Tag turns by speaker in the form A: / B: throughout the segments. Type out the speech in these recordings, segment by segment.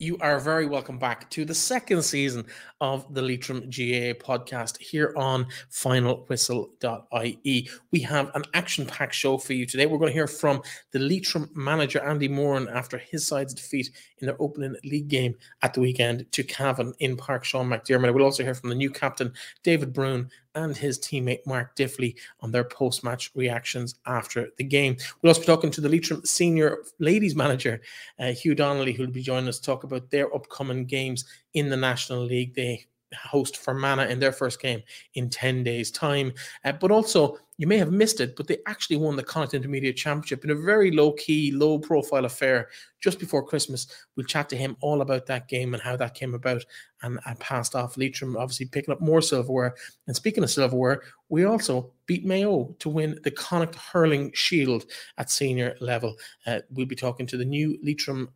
A: You are very welcome back to the second season of the Leitrim GAA podcast here on finalwhistle.ie. We have an action packed show for you today. We're going to hear from the Leitrim manager, Andy Moran, after his side's defeat in their opening league game at the weekend to Cavan in Park Sean McDermott. We'll also hear from the new captain, David Bruen, and his teammate Mark Diffley on their post match reactions after the game. We'll also be talking to the Leitrim senior ladies manager, uh, Hugh Donnelly, who will be joining us to talk about their upcoming games in the National League. They host Fermanagh in their first game in 10 days' time. Uh, but also, you may have missed it, but they actually won the Connacht Intermediate Championship in a very low key, low profile affair just before Christmas. We'll chat to him all about that game and how that came about and, and passed off. Leitrim obviously picking up more silverware. And speaking of silverware, we also beat Mayo to win the Connacht Hurling Shield at senior level. Uh, we'll be talking to the new Leitrim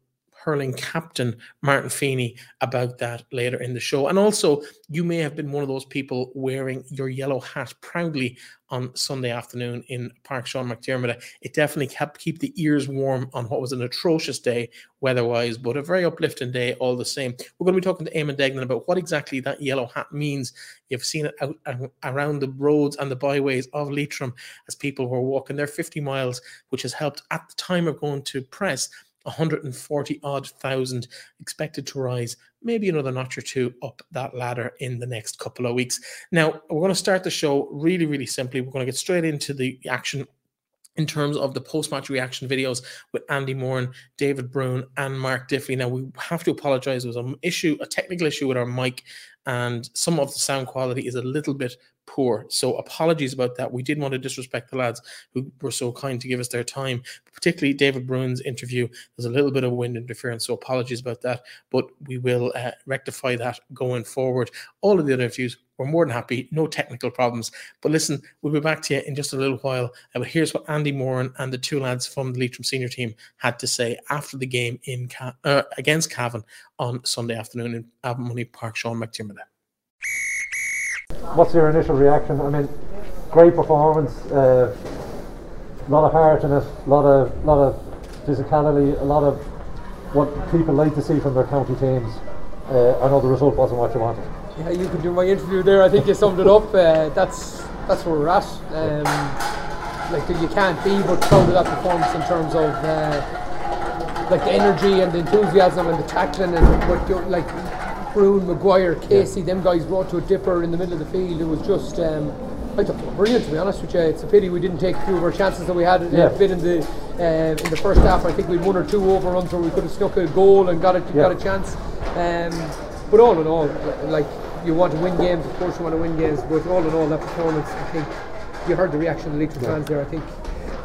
A: hurling captain Martin Feeney about that later in the show. And also, you may have been one of those people wearing your yellow hat proudly on Sunday afternoon in Park Sean McDermott. It definitely helped keep the ears warm on what was an atrocious day weather-wise, but a very uplifting day all the same. We're going to be talking to Eamonn Duignan about what exactly that yellow hat means. You've seen it out around the roads and the byways of Leitrim as people were walking their 50 miles, which has helped at the time of going to press 140 odd thousand expected to rise maybe another notch or two up that ladder in the next couple of weeks. Now, we're going to start the show really, really simply. We're going to get straight into the action in terms of the post-match reaction videos with Andy Moran, David Bruen, and Mark Diffley. Now we have to apologize. There was an issue, a technical issue with our mic, and some of the sound quality is a little bit poor. So apologies about that. We didn't want to disrespect the lads who were so kind to give us their time, particularly David Bruen's interview. There's a little bit of wind interference, so apologies about that. But we will uh, rectify that going forward. All of the other interviews we're more than happy, no technical problems. But listen, we'll be back to you in just a little while. Uh, but here's what Andy Moran and the two lads from the Leitrim senior team had to say after the game in uh, against Cavan on Sunday afternoon in Avonmoney Park, Sean McDermott.
B: What's your initial reaction? I mean, great performance, a uh, lot of heart in it, a lot of lot of physicality, a lot of what people like to see from their county teams. Uh, I know the result wasn't what you wanted.
C: Yeah, you can do my interview there. I think you summed it up. Uh, that's that's where we're at. Um, like you can't be but proud of that performance in terms of uh, like the energy and the enthusiasm and the tackling and what you like Bruen, Maguire, Casey, yeah. them guys brought to a dipper in the middle of the field. It was just, um, I thought brilliant to be honest with you. It's a pity we didn't take a few of our chances that we had yeah. a bit in the uh, in the first half. I think we had one or two overruns where we could have snuck a goal and got a yeah. got a chance. Um, but all in all, like you want to win games, of course you want to win games. But all in all, that performance, I think you heard the reaction of the Leitrim fans there. I think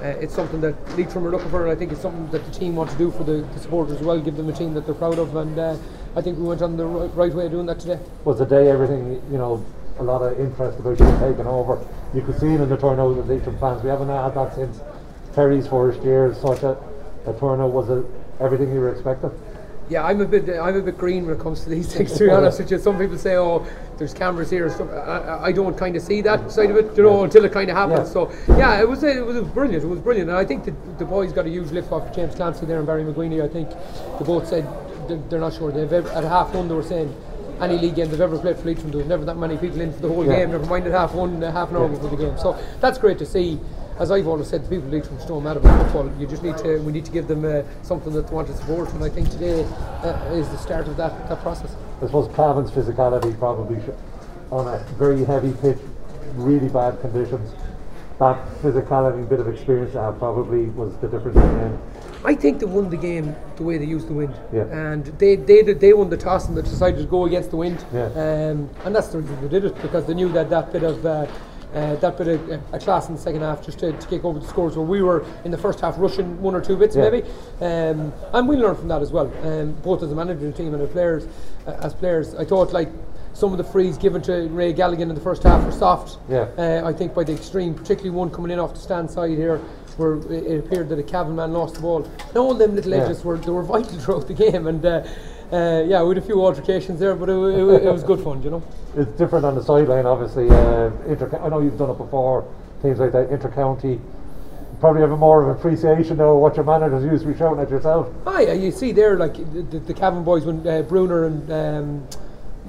C: uh, it's something that Leitrim are looking for, and I think it's something that the team want to do for the, the supporters as well. Give them a team that they're proud of, and uh, I think we went on the right, right, way of doing that today.
B: Was the day everything you know? A lot of interest about you taking over. You could see it in the turnout of the Leitrim fans. We haven't had that since Terry's first year. Such a, a turnout was it everything you were expecting?
C: yeah, I'm a bit I'm a bit green when it comes to these things. To be honest with you, some people say, "Oh, there's cameras here." Stuff. I, I don't kind of see that side of it, you know, until it kind of happens. Yeah. So yeah, it was it was brilliant. It was brilliant, and I think the, the boys got a huge lift off James Glancy there and Barry McWeeney. I think they both said they're, they're not sure. They've ever, at half one they were saying any league game they've ever played for Leitrim, there was never that many people in for the whole yeah. game. Never mind at half one, half an hour before the game. So that's great to see as I've always said, the people from Stone mad about football. You just need to, we need to give them uh, something that they want to support, and I think today uh, is the start of that, that process.
B: I suppose Cavan's physicality probably on a very heavy pitch, really bad conditions. That physicality and bit of experience have probably was the difference in the end.
C: I think they won the game the way they used the wind, yeah. and they they they won the toss and they decided to go against the wind, yeah. um, and that's the reason they did it because they knew that that bit of uh, uh, that bit of a class in the second half just to, to kick over the scores where we were in the first half rushing one or two bits yeah. maybe um, and we learned from that as well um, both as a management team and as players uh, as players I thought like some of the frees given to Ray Galligan in the first half were soft yeah. Uh, I think by the extreme particularly one coming in off the stand side here where it appeared that a Cavan man lost the ball and all them little edges yeah. were they were vital throughout the game and uh, uh, yeah, we had a few altercations there, but it, it, it was good fun, you know.
B: It's different on the sideline, obviously. Uh, inter- I know you've done it before, things like that, inter-county probably have a more of appreciation now of what your managers used to be shouting at yourself.
C: Ah, yeah, you see there, like the, the, the Cavan boys when uh, Bruner and um,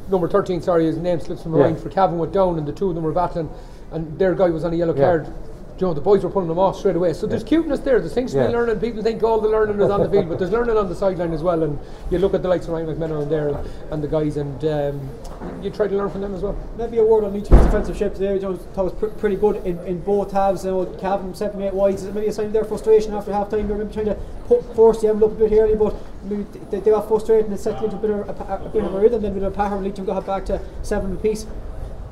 C: number 13, sorry, his name slips from my
B: Yeah.
C: mind, for Cavan went down and the two of them were battling and their guy was on a yellow
B: Yeah.
C: card. You know, the boys were pulling them off straight away. So there's cuteness there. There's things to
B: Yeah.
C: be learning. People think all the learning is on the field, but there's learning on the sideline as well. And you look at the likes of Ryan McMenamin and there and, and the guys, and um, you try to learn from them as well.
D: Maybe a word on each of his defensive shapes there. You know, thought was pr- pretty good in, in both halves. You know, Cavan seven eight wides. Is it maybe a sign of their frustration after half time? They're maybe trying to put, force the envelope a bit early, but maybe they, they got frustrated and settled into a bit of a, pa- a bit of a rhythm. Then with a pattern, Leitrim got back to seven apiece.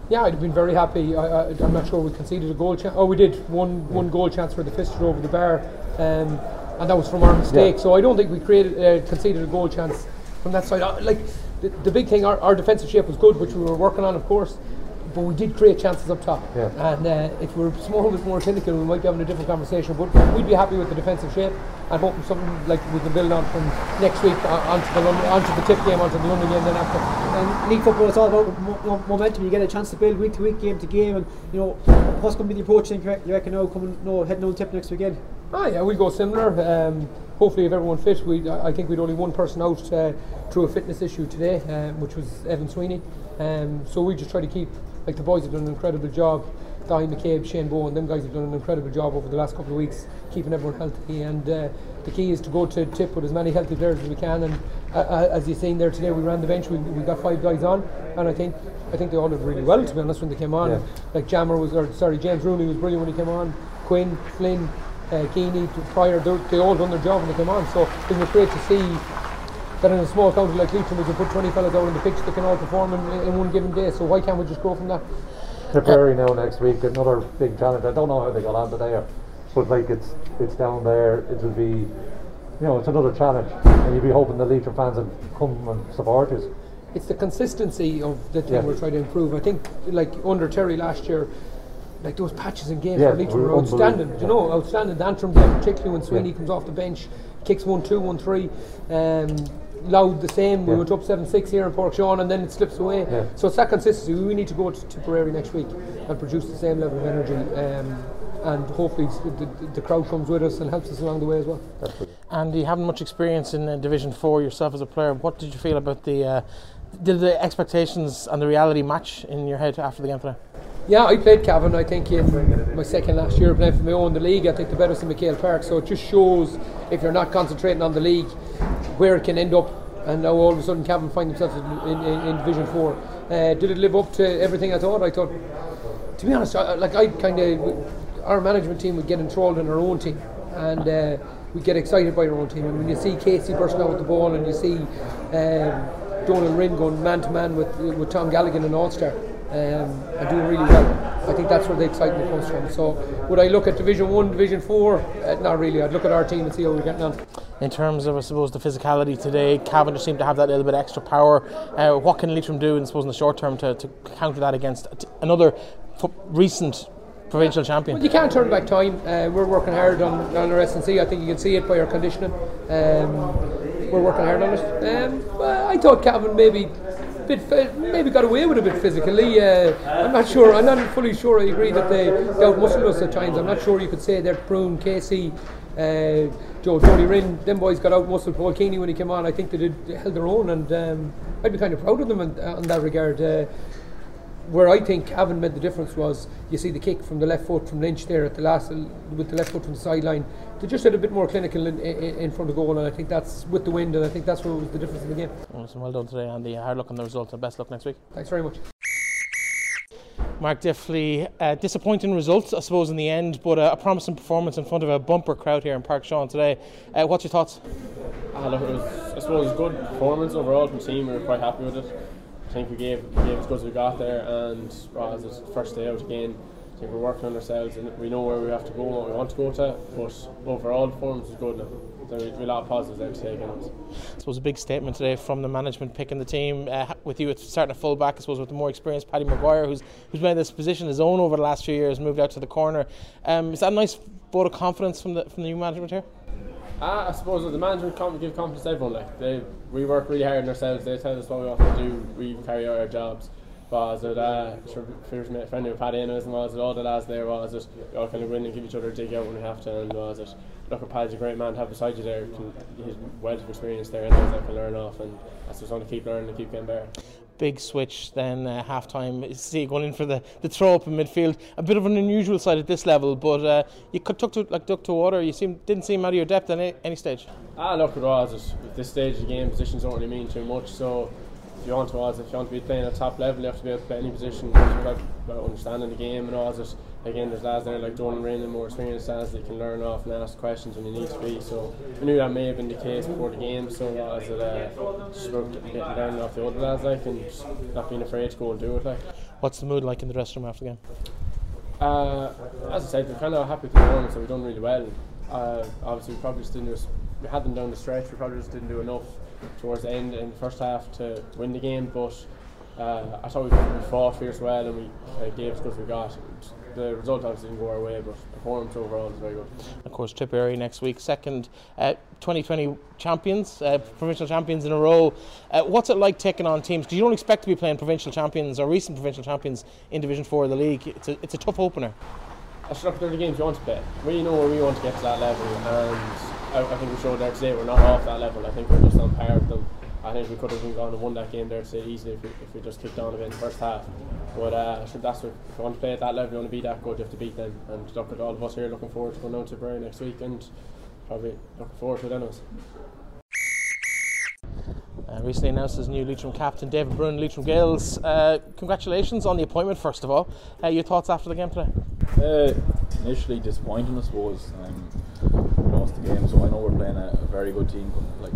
C: Yeah, I'd have been very happy. I, I, I'm not sure we conceded a goal chance. Oh, we did one one goal chance for the Fister over the bar, um, and that was from our mistake.
B: Yeah.
C: So I don't think we created uh, conceded a goal chance from that side. Uh, like the, the big thing, our, our defensive shape was good, which we were working on, of course. But we did create chances up top,
B: Yeah.
C: and uh, if we were small bit more clinical, we might be having a different conversation. But we'd be happy with the defensive shape, and hoping something like we can build on from next week onto the London, onto the tip game, onto the London game, then after.
D: And league football is all about mo- mo- momentum. You get a chance to build week to week, game to game, and you know what's going to be the approach. Think you reckon- you reckon now coming, no heading on tip next weekend.
C: Ah, yeah, we'll go similar. Um, hopefully, if everyone fit, we I I think we'd only one person out uh, through a fitness issue today, um, which was Evan Sweeney. Um, so we just try to keep like the boys have done an incredible job. Guy McCabe, Shane Bowen, them guys have done an incredible job over the last couple of weeks, keeping everyone healthy. And uh, the key is to go to tip with as many healthy players as we can. And uh, uh, as you've seen there today, we ran the bench. We, we got five guys on, and I think I think they all did really well. To be honest, when they came on,
B: Yeah.
C: like Jammer was, or sorry, James Rooney was brilliant when he came on. Quinn, Flynn, uh, Keeney, Pryor, they, they all done their job when they came on. So it was great to see that in a small county like Leitrim, we can put 20 fellas out on the pitch that can all perform in, in one given day. So why can't we just grow from that?
B: Tipperary now next week, another big challenge. I don't know how they got on today, but like it's it's down there. It will be, you know, it's another challenge, and you'd be hoping the Leitrim fans will come and support us.
C: It's the consistency of the thing
B: Yeah.
C: we're trying to improve. I think, like under Terry last year, like those patches in games
B: Yeah,
C: for Leitrim
B: were
C: outstanding.
B: unbelievable.
C: You know, outstanding. The Antrim game, particularly when Sweeney
B: Yeah.
C: comes off the bench, kicks one two, one three. Um, Loud the same. We
B: Yeah.
C: went up seven six here in Park Sean, and then it slips away.
B: Yeah.
C: So it's that consistency. We need to go to Tipperary next week and produce the same level of energy. Um, and hopefully the, the, the crowd comes with us and helps us along the way as well.
A: And you haven't much experience in uh, Division Four yourself as a player. What did you feel about the? Uh, did the expectations and the reality match in your head after the game today?
C: Yeah, I played Cavan, I think, in my second last year playing for my own the league. I think the better's in McHale Park. So it just shows if you're not concentrating on the league, where it can end up. And now all of a sudden Cavan find themselves in, in, in, Division 4. Uh, did it live up to everything I thought? I thought, to be honest, I, like I kind of, our management team would get enthralled in our own team. And uh, we get excited by our own team. And when you see Casey bursting out with the ball and you see um, Donald going man to man with with Tom Galligan and All Star um, and doing really well. I think that's where the excitement comes from. So would I look at Division One, Division Four? Uh, not really. I'd look at our team and see how we're getting on.
A: In terms of, I suppose, the physicality today, Cavan just seemed to have that little bit extra power. Uh, what can Leitrim do, I suppose, in the short term to, to counter that against t- another f- recent provincial champion?
C: Well, you can't turn back time. Uh, we're working hard on, on our S&C. I think you can see it by our conditioning. Um, we're working hard on it. Um, I thought Cavan maybe bit maybe got away with a bit physically. Uh, I'm not sure. I'm not fully sure. I agree that they outmuscled us at times. I'm not sure you could say that Bruen, Casey, uh, Joe, Tony Rinn, them boys got out muscled Paul Keeney when he came on. I think they did held their own, and um, I'd be kind of proud of them in, in that regard. Uh, where I think Cavan made the difference was you see the kick from the left foot from Lynch there at the last with the left foot from the sideline. They just had a bit more clinical in, in, in front of goal, and I think that's with the wind, and I think that's what was the difference in the game.
A: Awesome, well done today, Andy. Hard luck on the result and best luck next week.
C: Thanks very much.
A: Mark Diffley, uh, disappointing results, I suppose, in the end, but uh, a promising performance in front of a bumper crowd here in Park Sean today. Uh, what's your thoughts?
E: Look, it was, I suppose, a good performance overall from the team. We were quite happy with it. I think we gave, gave as good as we got there, and well, as it's first day out again, I think we're working on ourselves and we know where we have to go and what we want to go to. But overall, the performance was good. There were a lot of positives there to take it.
A: I suppose a big statement today from the management picking the team uh, with you. Starting a full back, I suppose, with the more experienced Paddy Maguire, who's who's made this position his own over the last few years, moved out to the corner. Um, is that a nice vote of confidence from the from the new management here?
E: Ah, I suppose the management com- give confidence to everyone. Like they, we work really hard on ourselves. They tell us what we have to do. We carry out our jobs. was it uh, first mate friend of Paddy and was it all the lads there was it we all kind of win and give each other a dig out when we have to and was it look at Paddy's a great man to have beside you there can, his wealth of experience there and things I can learn off and that's just want to keep learning and keep getting better
A: big switch then uh, half time see going in for the, the throw up in midfield. A bit of an unusual side at this level but uh, you could tuck to like duck to water. You seem didn't seem out of your depth at any, any stage.
E: Ah look it was. At this stage of the game positions don't really mean too much so you want to if you want to be playing at top level you have to be able to play any position. About, about understanding the game and all this again there's lads there like Jordan Rain and more experienced lads that you can learn off and ask questions when you need to be. So I knew that may have been the case before the game so uh, as it uh, just about getting learning off the other lads like and not being afraid to go and do it like.
A: What's the mood like in the dressing room after the game?
E: Uh, as I said we're kind of happy with the performance so we've done really well. Uh, obviously we probably just didn't do, we had them down the stretch we probably just didn't do enough towards the end in the first half to win the game but uh, I thought we, we fought fierce well and we uh, gave as good we got the result obviously didn't go our way, but performance overall is very good.
A: Of course, Tipperary next week, second uh, 2020 champions, uh, provincial champions in a row. Uh, what's it like taking on teams? Because you don't expect to be playing provincial champions or recent provincial champions in Division 4 of the league. It's a, it's a tough opener.
E: The games you want to play. We know where we want to get to that level, and I, I think we showed there today we're not off that level. I think we're just on par with them. I think we could have gone and won that game there today easily if we, if we just kicked on a bit in the first half. But uh, think that's what if you want to play at that level, you want to be that good, you have to beat them. And look at all of us here looking forward to going down to Tipperary next week and probably looking forward to it anyways.
A: Uh, recently announced as new Leitrim captain, David Bruen, Leitrim Gaels. Uh, congratulations on the appointment, first of all. Uh, your thoughts after the game today?
F: Uh, initially disappointing, I suppose. Um, we lost the game, so I know we're playing a, a very good team. Like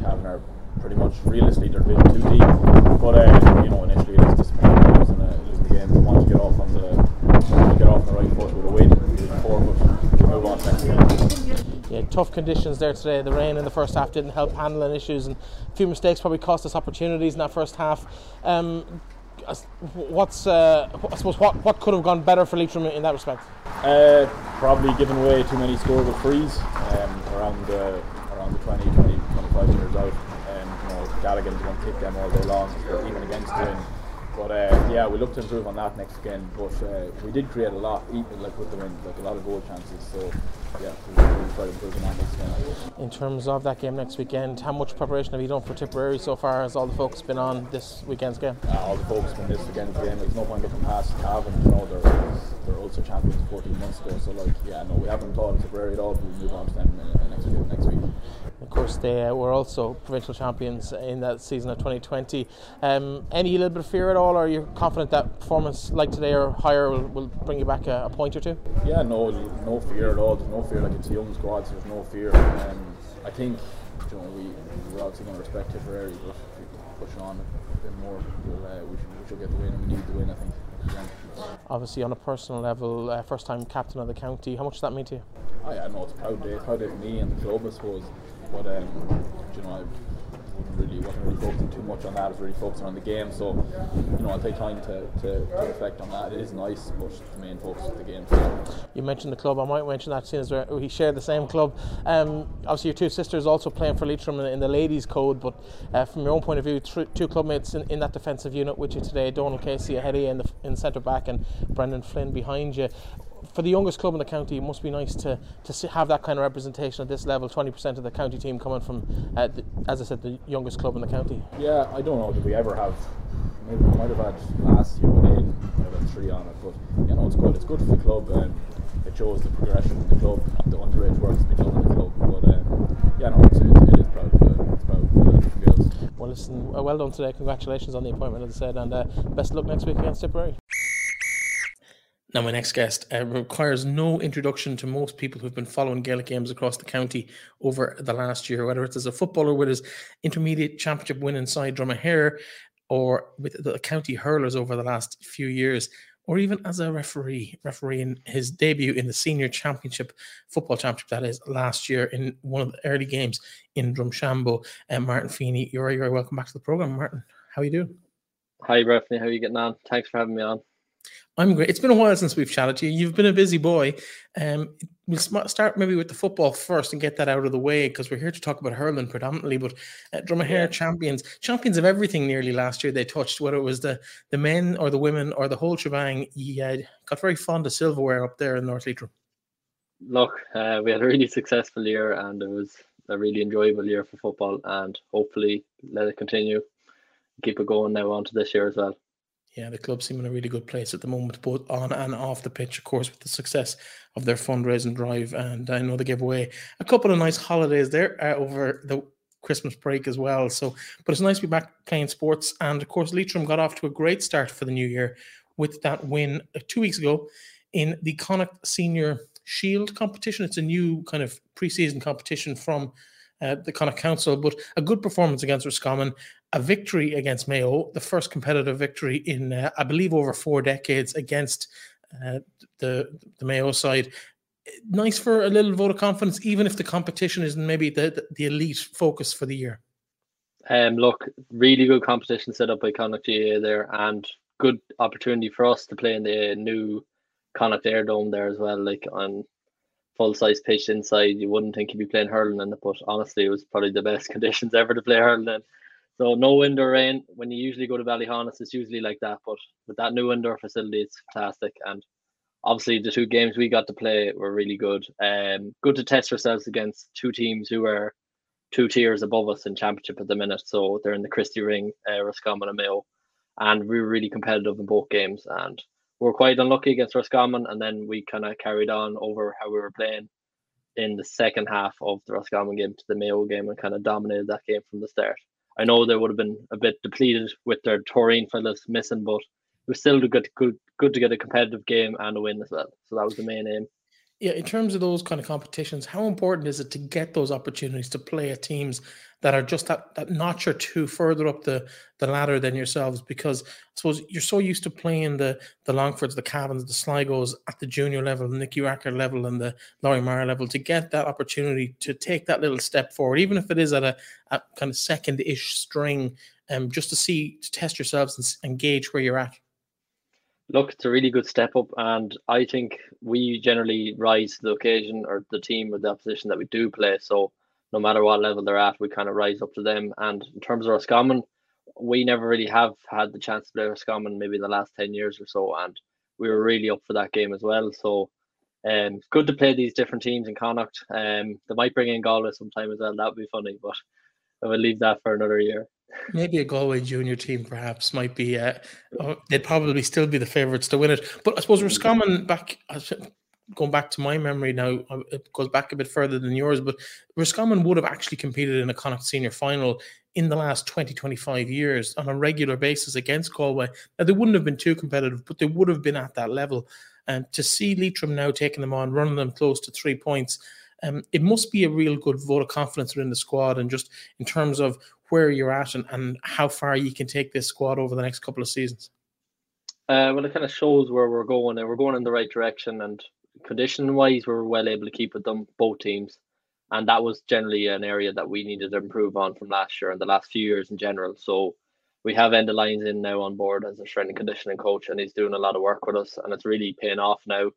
F: Cavan are pretty much realistically they're a bit too deep. But uh, you know, initially it was disappointing losing, uh, losing the game. We want to get off on the get off on the right foot with a win before, but move on next game.
A: Yeah, tough conditions there today. The rain in the first half didn't help handling issues, and a few mistakes probably cost us opportunities in that first half. Um, what's uh, I suppose what, what could have gone better for Leitrim in that respect?
F: Uh, probably giving away too many scoreable frees um, around the around the 20, 20 25 metres out. Gallagher's going to take them all day long, even against Dublin. But uh, yeah, we look to improve on that next game. But uh, we did create a lot, even like with the win, like a lot of goal chances. So yeah, we'll, we'll try to improve on that next game.
A: In terms of that game next weekend, how much preparation have you done for Tipperary so far? Has all the focus been on this weekend's game?
F: Uh, all the focus been on this weekend's game. There's no point looking past Cavan. You know, they're they're also champions 14 months ago. So like, yeah, no, we haven't thought of Tipperary at all. We'll move on to them next week. Next week.
A: Of course, they uh, were also provincial champions in that season of 2020. Um, any little bit of fear at all, or are you confident that performance like today or higher will, will bring you back a, a, point or two?
F: Yeah, no, no fear at all. There's no fear. Like it's young squad, so there's no fear. Um, I think you know we we're obviously going to respect Tipperary, but if we push on a bit more, we'll, uh, we, should, we should get the win, and we need the win. I think.
A: Obviously, on a personal level, uh, first time captain of the county. How much does that mean to you?
F: Oh, yeah, no, it's a proud day. Proud day for me and the club, I suppose. But um, you know, I really wasn't really focusing too much on that. I was really focusing on the game. So, you know, I'll take time to, to, to reflect on that. It is nice, but the main focus is the game.
A: You mentioned the club. I might mention that since we share the same club. Um, obviously, your two sisters also playing for Leitrim in, the ladies' code. But uh, from your own point of view, two clubmates in, in that defensive unit with you today: Donald Casey ahead of you in the in centre back, and Brendan Flynn behind you for the youngest club in the county, it must be nice to to have that kind of representation at this level. Twenty percent of the county team coming from, uh, the, as I said, the youngest club in the county.
F: Yeah, I don't know. Did we ever have? Maybe we might have had last year with had three on it, but you know it's good. It's good for the club, and it shows the progression of the club, the underage work that's been done in the club. But um, yeah, no, it's, it, it is proud. For, it's proud for the girls.
A: Well, listen, well done today. Congratulations on the appointment, as I said, and uh, best luck next week against Tipperary. Now, my next guest uh, requires no introduction to most people who've been following Gaelic games across the county over the last year, whether it's as a footballer with his intermediate championship win inside Dromahair or with the county hurlers over the last few years, or even as a referee, refereeing his debut in the senior championship, football championship, that is, last year in one of the early games in Drumshanbo. And uh, Martin Feeney, you're, you're welcome back to the program. Martin, how are you doing?
G: Hi, Breifne. How are you getting on? Thanks for having me on.
A: I'm great. It's been a while since we've chatted to you. You've been a busy boy. Um, we'll start maybe with the football first and get that out of the way because we're here to talk about hurling predominantly. But uh, Dromahair yeah. champions, champions of everything nearly last year they touched, whether it was the the men or the women or the whole shebang. Yeah, got very fond of silverware up there in North Leitrim.
G: Look, uh, we had a really successful year and it was a really enjoyable year for football and hopefully let it continue. Keep it going now on to this year as well.
A: Yeah, the club seem in a really good place at the moment, both on and off the pitch, of course, with the success of their fundraising drive. And I know they gave away a couple of nice holidays there uh, over the Christmas break as well. So, but it's nice to be back playing sports. And of course, Leitrim got off to a great start for the new year with that win uh, two weeks ago in the Connacht Senior Shield competition. It's a new kind of preseason competition from uh, the Connacht Council, but a good performance against Roscommon, a victory against Mayo, the first competitive victory in, uh, I believe, over four decades against uh, the the Mayo side. Nice for a little vote of confidence, even if the competition isn't maybe the, the, elite focus for the year.
G: Um, look, really good competition set up by Connacht GAA there, and good opportunity for us to play in the new Connacht Air Dome there as well, like on full size pitch inside. You wouldn't think you'd be playing hurling in it, but honestly, it was probably the best conditions ever to play hurling in. So no wind or rain. When you usually go to Ballyhaunis, it's usually like that. But with that new indoor facility, it's fantastic. And obviously, the two games we got to play were really good. Um, good to test ourselves against two teams who are two tiers above us in championship at the minute. So they're in the Christy Ring, uh, Roscommon and Mayo, and we were really competitive in both games. And we were quite unlucky against Roscommon, and then we kind of carried on over how we were playing in the second half of the Roscommon game to the Mayo game and kind of dominated that game from the start. I know they would have been a bit depleted with their Tooreen fellas missing, but it was still good, good, good to get a competitive game and a win as well. So that was the main aim
A: yeah, in terms of those kind of competitions, how important is it to get those opportunities to play at teams that are just that, that notch or two further up the, the ladder than yourselves? Because I suppose you're so used to playing the the Longfords, the Cavans, the Sligos at the junior level, the Nicky Rackard level, and the Lory Meagher level to get that opportunity to take that little step forward, even if it is at a, a kind of second ish string, um, just to see, to test yourselves and, and gauge where you're at
G: look, it's a really good step up, and I think we generally rise to the occasion or the team or the opposition that we do play. So no matter what level they're at, we kind of rise up to them. And in terms of Roscommon, we never really have had the chance to play Roscommon maybe in the last 10 years or so, and we were really up for that game as well. So um, good to play these different teams in Connacht. Um, they might bring in Galway sometime as well. That would be funny, but I will leave that for another year.
A: Maybe a Galway junior team, perhaps, might be. Uh, oh, they'd probably still be the favourites to win it. But I suppose Roscommon back, going back to my memory now, uh, it goes back a bit further than yours. But Roscommon would have actually competed in a Connacht senior final in the last 20, 25 years on a regular basis against Galway. Now, they wouldn't have been too competitive, but they would have been at that level. And to see Leitrim now taking them on, running them close to three points, um, it must be a real good vote of confidence within the squad and just in terms of where you're at and, and how far you can take this squad over the next couple of seasons?
G: Uh, well, it kind of shows where we're going, and we're going in the right direction. And condition wise, we are well able to keep with them, both teams. And that was generally an area that we needed to improve on from last year and the last few years in general. So we have Enda Lyons in now on board as a strength and conditioning coach, and he's doing a lot of work with us, and it's really paying off now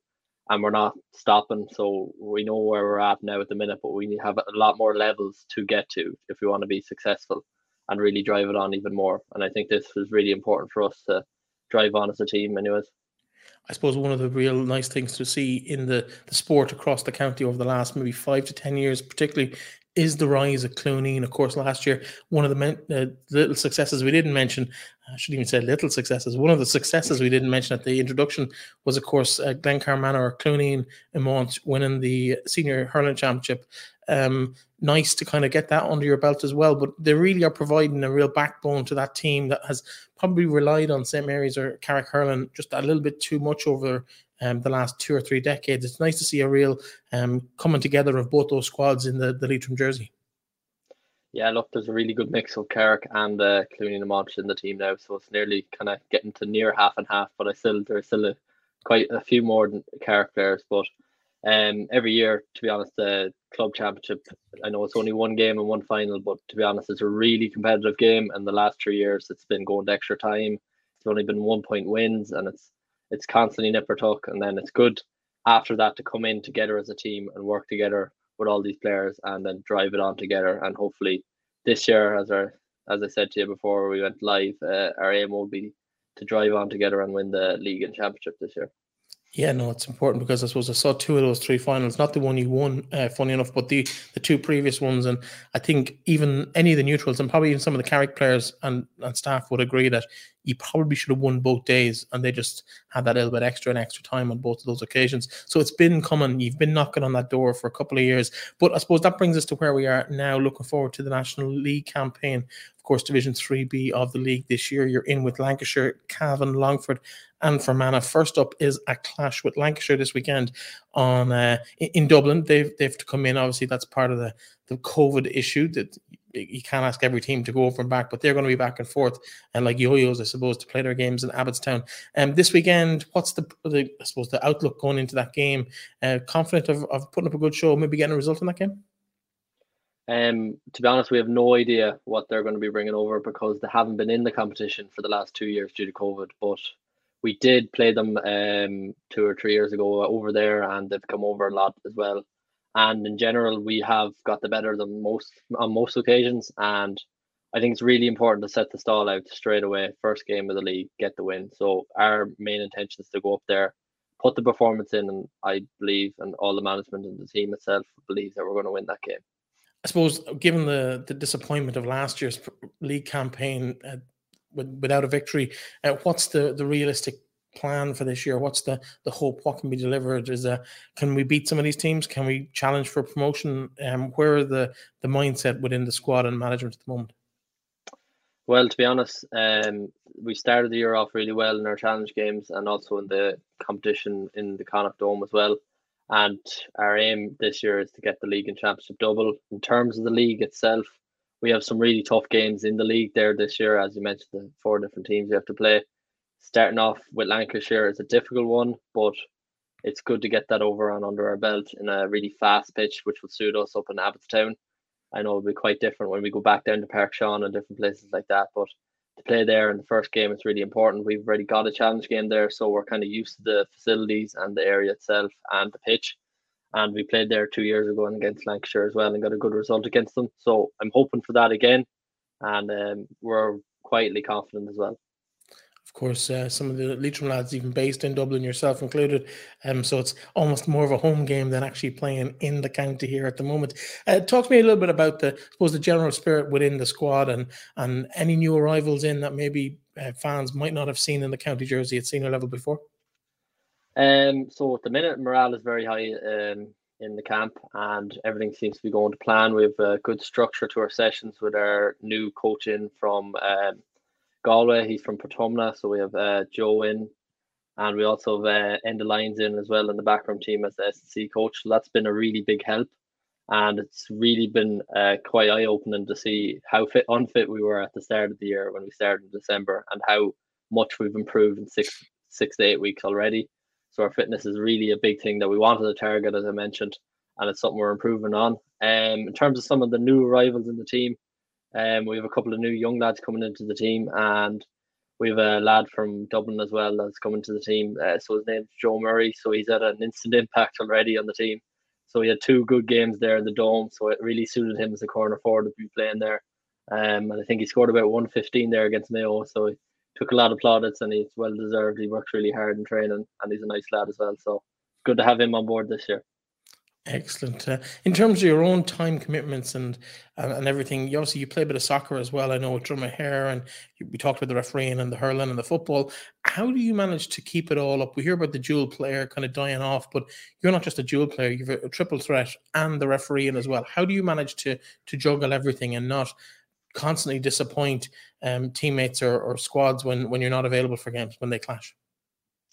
G: and we're not stopping. So we know where we're at now at the minute, but we have a lot more levels to get to if we want to be successful and really drive it on even more. And I think this is really important for us to drive on as a team, anyways.
A: I suppose one of the real nice things to see in the, the sport across the county over the last maybe five to 10 years, particularly is the rise of Clooney. And of course, last year, one of the, men, uh, little successes we didn't mention, I shouldn't even say little successes, one of the successes we didn't mention at the introduction was, of course, uh, Glencar Manor, Clooney and Emont winning the senior hurling championship. Um, nice to kind of get that under your belt as well. But they really are providing a real backbone to that team that has probably relied on St. Mary's or Carrick hurling just a little bit too much over um, the last two or three decades. It's nice to see a real um, coming together of both those squads in the, the Leitrim jersey.
G: Yeah, look, there's a really good mix of Carrick and uh, Clooney and in the team now, so it's nearly kind of getting to near half and half. But I still there's still a, quite a few more Carrick players. But um, every year, to be honest, the club championship, I know it's only one game and one final, but to be honest, it's a really competitive game. And the last three years, it's been going to extra time. It's only been one point wins, and it's it's constantly nip or tuck, and then it's good after that to come in together as a team and work together with all these players and then drive it on together. And hopefully, this year, as our as I said to you before we went live, uh, our aim will be to drive on together and win the league and championship this year.
A: Yeah, no, it's important because I suppose I saw two of those three finals, not the one you won, uh, funny enough, but the the two previous ones. And I think even any of the neutrals and probably even some of the Carrick players and, and staff would agree that you probably should have won both days and they just had that little bit extra and extra time on both of those occasions. So it's been coming. You've been knocking on that door for a couple of years. But I suppose that brings us to where we are now, looking forward to the National League campaign of course, Division 3B of the league this year. You're in with Lancashire, Cavan, Longford, and Fermanagh. First up is a clash with Lancashire this weekend on uh, in Dublin. They've they've to come in. Obviously, that's part of the the COVID issue that you can't ask every team to go over and back, but they're going to be back and forth and like yo-yos, I suppose, to play their games in Abbottstown. And um, this weekend, what's the, the I suppose the outlook going into that game? Uh, confident of, of putting up a good show, maybe getting a result in that game.
G: Um, to be honest, we have no idea what they're going to be bringing over because they haven't been in the competition for the last two years due to COVID. But we did play them um, two or three years ago over there, and they've come over a lot as well. And in general, we have got the better than most on most occasions. And I think it's really important to set the stall out straight away. First game of the league, get the win. So our main intention is to go up there, put the performance in, and I believe, and all the management and the team itself believes that we're going to win that game.
A: I suppose, given the the disappointment of last year's league campaign uh, with, without a victory, uh, what's the the realistic plan for this year? What's the the hope? What can be delivered? Is uh, can we beat some of these teams? Can we challenge for promotion? Um, where are the the mindset within the squad and management at the moment?
G: Well, to be honest, um, we started the year off really well in our challenge games and also in the competition in the Connacht Dome as well. And our aim this year is to get the league and championship double. In terms of the league itself, we have some really tough games in the league there this year. As you mentioned, the four different teams you have to play. Starting off with Lancashire is a difficult one, but it's good to get that over and under our belt in a really fast pitch, which will suit us up in Abbottstown. I know it'll be quite different when we go back down to Parkshawn and different places like that, but to play there in the first game is really important. We've already got a challenge game there, so we're kind of used to the facilities and the area itself and the pitch. And we played there two years ago and against Lancashire as well and got a good result against them. So I'm hoping for that again. And um, we're quietly confident as well
A: of course, uh, some of the Leitrim lads even based in Dublin, yourself included. Um, so it's almost more of a home game than actually playing in the county here at the moment. Uh, talk to me a little bit about the, I suppose, the general spirit within the squad and and any new arrivals in that maybe uh, fans might not have seen in the county jersey at senior level before.
G: Um, so at the minute, morale is very high um, in the camp, and everything seems to be going to plan. We have a good structure to our sessions with our new coach in from. Um, Galway. He's from Portumna, so we have uh, Joe in, and we also have uh, Enda Lyons in as well in the backroom team as the SC coach. So that's been a really big help, and it's really been uh, quite eye opening to see how fit unfit we were at the start of the year when we started in December, and how much we've improved in six six to eight weeks already. So our fitness is really a big thing that we wanted to target, as I mentioned, and it's something we're improving on. Um, in terms of some of the new arrivals in the team, um, we have a couple of new young lads coming into the team, and we have a lad from Dublin as well that's coming to the team. Uh, so his name's Joe Murray. So he's had an instant impact already on the team. So he had two good games there in the dome. So it really suited him as a corner forward to be playing there. Um, and I think he scored about 115 there against Mayo. So took a lot of plaudits and he's well deserved. He worked really hard in training and he's a nice lad as well. So good to have him on board this year.
A: Excellent. Uh, in terms of your own time commitments and, and, and everything, you obviously you play a bit of soccer as well. I know with Dromahair, and you, we talked about the refereeing and the hurling and the football. How do you manage to keep it all up? We hear about the dual player kind of dying off, but you're not just a dual player; you've a, a triple threat and the refereeing as well. How do you manage to to juggle everything and not constantly disappoint um, teammates or, or squads when when you're not available for games when they clash?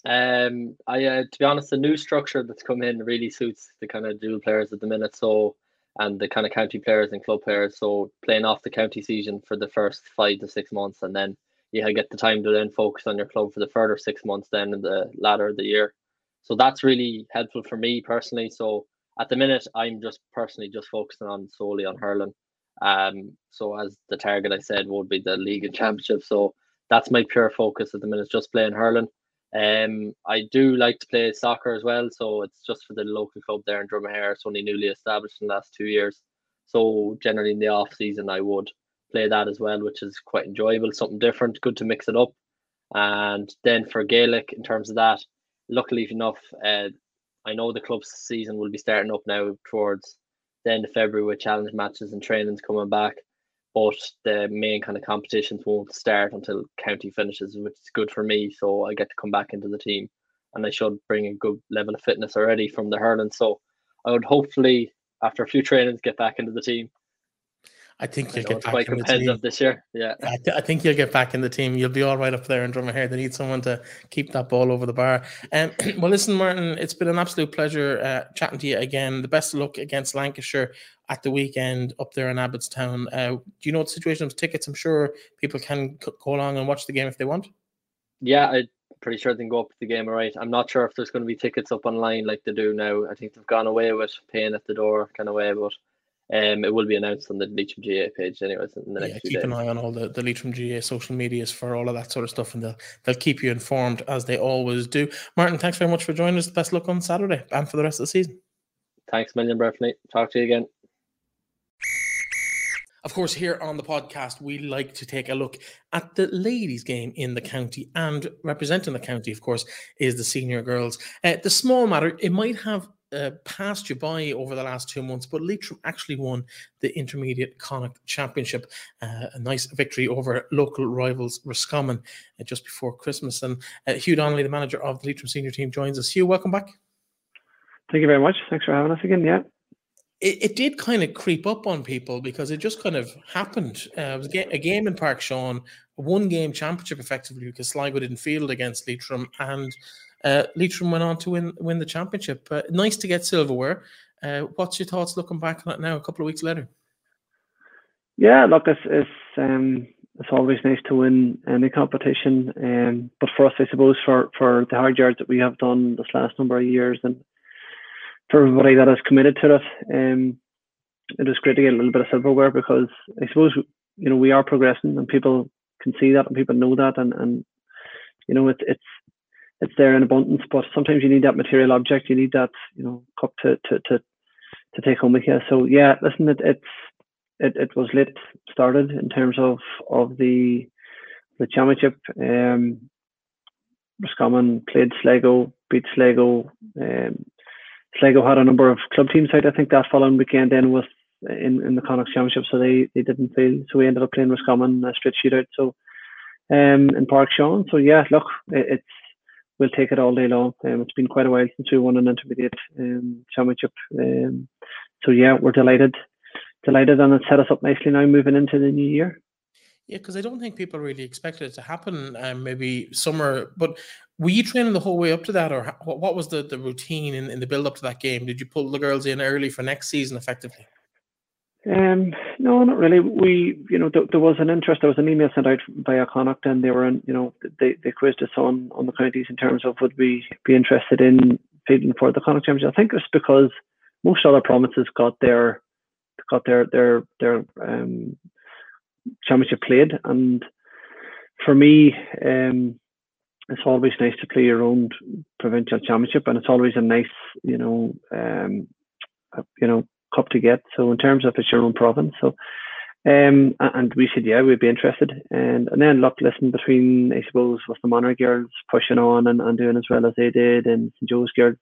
G: Um, I uh, to be honest, the new structure that's come in really suits the kind of dual players at the minute. So, and the kind of county players and club players. So playing off the county season for the first five to six months, and then you get the time to then focus on your club for the further six months then in the latter of the year. So that's really helpful for me personally. So at the minute, I'm just personally just focusing on solely on hurling. Um, so as the target I said would be the league and championship. So that's my pure focus at the minute, just playing hurling. Um, I do like to play soccer as well, so it's just for the local club there in Dromahair. It's only newly established in the last two years. So generally in the off season, I would play that as well, which is quite enjoyable, something different, good to mix it up. And then for Gaelic, in terms of that, luckily enough, uh, I know the club's season will be starting up now towards the end of February with challenge matches and trainings coming back. But the main kind of competitions won't start until county finishes, which is good for me. So I get to come back into the team and I should bring a good level of fitness already from the hurling. So I would hopefully, after a few trainings, get back into the team
A: I think you'll
G: I
A: get back in the team.
G: this year. Yeah.
A: I, th- I think you'll get back in the team. You'll be all right up there in Dromahair. They need someone to keep that ball over the bar. Um, well, listen, Martin, it's been an absolute pleasure uh, chatting to you again. The best of luck against Lancashire at the weekend up there in Abbottstown. Uh, do you know the situation of tickets? I'm sure people can c- go along and watch the game if they want.
G: Yeah, I'm pretty sure they can go up to the game all right. I'm not sure if there's going to be tickets up online like they do now. I think they've gone away with paying at the door kind of way, but um, it will be announced on the Leitrim GA page anyways in the next
A: Yeah,
G: few
A: keep
G: days.
A: an eye on all the, the Leitrim GA social medias for all of that sort of stuff, and they'll they'll keep you informed as they always do. Martin, thanks very much for joining us. Best luck on Saturday and for the rest of the season.
G: Thanks a million, Breifne. Talk to you again.
A: Of course, here on the podcast, we like to take a look at the ladies' game in the county, and representing the county, of course, is the senior girls. Uh, the small matter, it might have uh, passed you by over the last two months, but Leitrim actually won the Intermediate Connacht Championship, uh, a nice victory over local rivals Roscommon uh, just before Christmas. And uh, Hugh Donnelly, the manager of the Leitrim senior team, joins us. Hugh, welcome back.
H: Thank you very much. Thanks for having us again. Yeah.
A: it, it did kind of creep up on people because it just kind of happened. Uh, it was a game, in Park Sean, one game championship effectively because Sligo didn't field against Leitrim, and uh, Leitrim went on to win win the championship. Uh, nice to get silverware. Uh, what's your thoughts looking back on it now, a couple of weeks later?
H: Yeah, look, it's it's um it's always nice to win any competition. Um, but for us, I suppose for for the hard yards that we have done this last number of years, and for everybody that has committed to it, um, it was great to get a little bit of silverware because I suppose you know we are progressing and people can see that and people know that and and you know it's it's it's there in abundance. But sometimes you need that material object, you need that you know cup to to to, to take home with you. So yeah, listen, it, it's it, it was lit started in terms of of the the championship. Um, Roscommon played Sligo, beat Sligo. Um, Sligo had a number of club teams out. I think that following weekend then was in, in the Connacht Championship, so they, they didn't fail. So we ended up playing Roscommon a straight shootout. So um in Park Sean. So yeah, look, it, it's we'll take it all day long. Um, it's been quite a while since we won an intermediate um, championship. Um, so yeah, we're delighted, delighted, and it set us up nicely now moving into the new year.
A: Yeah, because I don't think people really expected it to happen. Um, maybe summer, but were you training the whole way up to that, or what, was the, the routine in, in the build up to that game? Did you pull the girls in early for next season, effectively?
H: Um, no, not really. We, you know, th- there was an interest. There was an email sent out via Connacht, and they were, in, you know, they, they quizzed us on on the counties in terms of would we be interested in feeding for the Connacht Championship. I think it's because most other provinces got their got their their their um, championship played, and for me, um, it's always nice to play your own provincial championship, and it's always a nice, you know, um, you know, cup to get. So in terms of it's your own province, so um, and we said yeah, we'd be interested, and and then look, listen, between I suppose with the Monaghan girls pushing on and, and doing as well as they did, and St Joe's girls.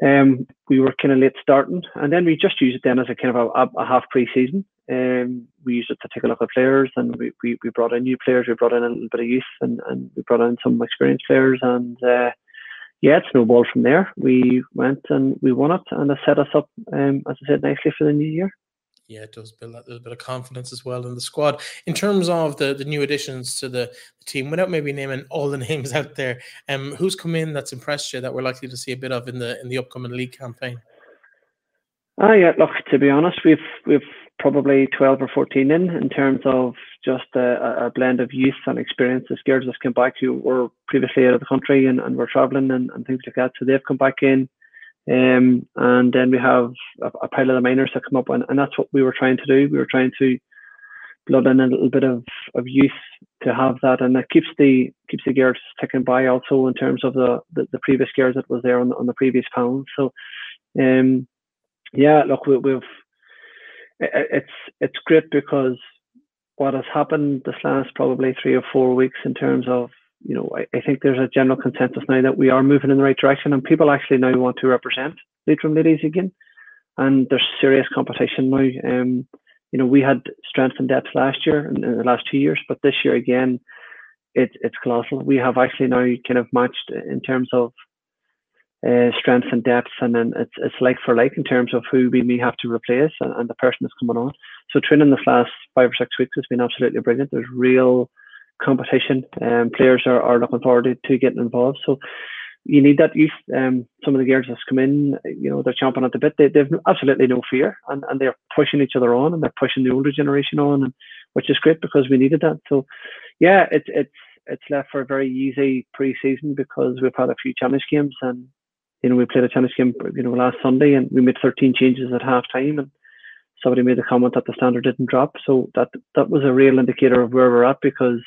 H: Um, we were kind of late starting, and then we just used it then as a kind of a, a half pre-season. Um, we used it to take a look at players, and we, we, we brought in new players. We brought in a little bit of youth, and, and we brought in some experienced players, and uh, yeah, it snowballed from there. We went and we won it, and it set us up, um, as I said, nicely for the new year.
A: Yeah, it does build that little bit of confidence as well in the squad. In terms of the, the new additions to the, the team, without maybe naming all the names out there, um, who's come in that's impressed you that we're likely to see a bit of in the in the upcoming league campaign?
H: Ah, yeah. Look, to be honest, we've we've probably twelve or fourteen in in terms of just a, a blend of youth and experience. The girls have come back who were previously out of the country and, and were travelling and, and things like that. So they've come back in. Um, and then we have a, a pile of the minors that come up, and, and that's what we were trying to do. We were trying to blood in a little bit of, of youth to have that, and it keeps the keeps the gears ticking by also in terms of the, the, the previous gears that was there on, on the previous pound. So, um, yeah, look, we, we've it's it's great because what has happened this last probably three or four weeks in terms of you know I, I think there's a general consensus now that we are moving in the right direction and people actually now want to represent Leitrim ladies again and there's serious competition now. Um, you know, we had strength and depth last year and in the last two years, but this year again, it's colossal. We have actually now kind of matched in terms of uh, strength and depth, and then it's it's like for like in terms of who we may have to replace and, and the person that's coming on. So training this last five or six weeks has been absolutely brilliant. There's real competition, and um, players are, are looking forward to, to getting involved. So you need that youth. Um, some of the girls that's come in, you know, they're chomping at the bit. They, they've absolutely no fear, and, and they're pushing each other on, and they're pushing the older generation on, and which is great because we needed that. So, yeah, it's it's it's left for a very easy pre-season because we've had a few challenge games, and you know we played a tennis game, you know, last Sunday, and we made 13 changes at half time, and somebody made a comment that the standard didn't drop, so that that was a real indicator of where we're at because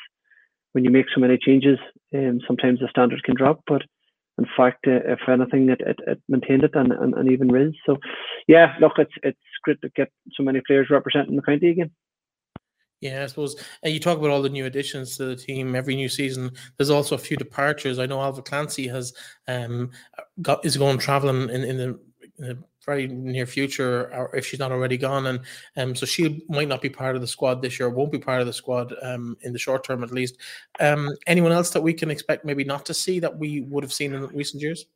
H: when you make so many changes, um, sometimes the standard can drop, but in fact, uh, if anything, it, it, it, maintained it and, and, and even raised. So, yeah, look, it's it's great to get so many players representing the county again.
A: Yeah, I suppose and you talk about all the new additions to the team every new season. There's also a few departures. I know Alva Clancy has um got is going traveling in in the, in the very near future, or if she's not already gone. And um, so she might not be part of the squad this year, won't be part of the squad um, in the short term at least. Um, anyone else that we can expect maybe not to see that we would have seen in recent years?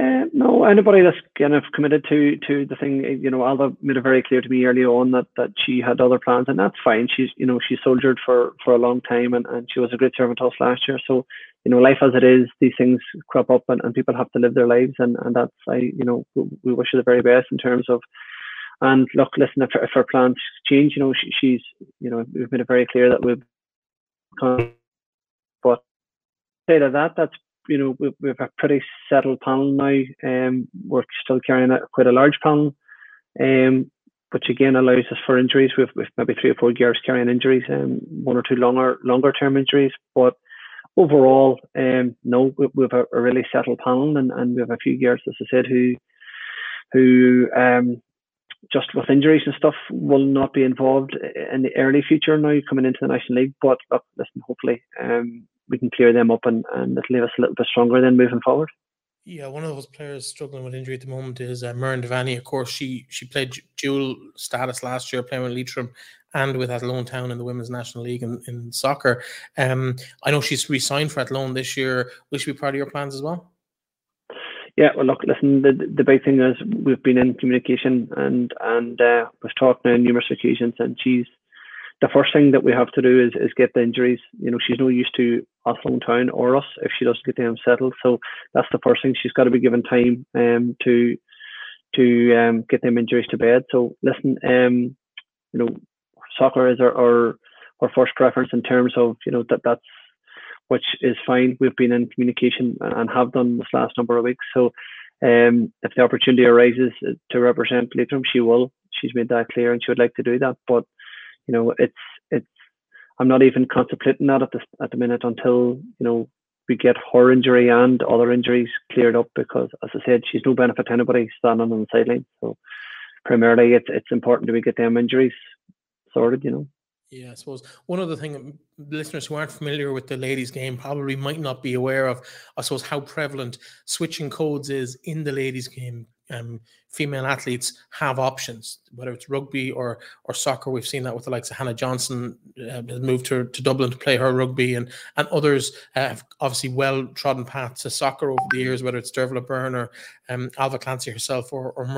H: Uh, no, anybody that's kind of committed to to the thing, you know, Alva made it very clear to me early on that that she had other plans, and that's fine. She's, you know, she soldiered for for a long time, and, and she was a great servant to us last year. So you know, life as it is, these things crop up and, and people have to live their lives. And, and that's, I, you know, we wish her the very best in terms of, and look, listen, if, if her plans change, you know, she, she's, you know, we've made it very clear that we've, but say to that, that's, you know, we've, we've a pretty settled panel now. Um, we're still carrying a, quite a large panel, um, which again allows us for injuries. We've, we've maybe three or four gears carrying injuries, um, one or two longer, longer term injuries, but overall, um, no, we, we have a, a, really settled panel, and, and we have a few gears, as I said, who who um, just with injuries and stuff will not be involved in the early future now coming into the National League. But look, listen, hopefully um, we can clear them up and, and it'll leave us a little bit stronger then moving forward.
A: Yeah, one of those players struggling with injury at the moment is uh, Myrne Devaney. Of course, she she played dual status last year, playing with Leitrim and with Athlone Town in the Women's National League in, in soccer. Um, I know she's re-signed for Athlone this year. Will she be part of your plans as well?
H: Yeah, well, look, listen. The the big thing is we've been in communication and and uh, was talking on numerous occasions, and she's the first thing that we have to do is, is get the injuries. You know, she's no used to Athlone Town or us if she doesn't get them settled. So that's the first thing. She's got to be given time um, to to um, get them injuries to bed. So listen, um, you know, soccer is our, our, our first preference in terms of you know that that's which is fine. We've been in communication and have done this last number of weeks. So um, if the opportunity arises to represent Leitrim, she will. She's made that clear, and she would like to do that. But you know, it's it's. I'm not even contemplating that at the at the minute until you know we get her injury and other injuries cleared up because, as I said, she's no benefit to anybody standing on the sideline. So primarily, it's it's important that we get them injuries sorted, you know.
A: Yeah, I suppose one other thing um, listeners who aren't familiar with the ladies' game probably might not be aware of, I suppose, how prevalent switching codes is in the ladies' game um, female athletes have options, whether it's rugby or or soccer. We've seen that with the likes of Hannah Johnson uh, moved to, to Dublin to play her rugby, and and others uh, have obviously well trodden paths to soccer over the years, whether it's Dervla Byrne or um, Alva Clancy herself or, or.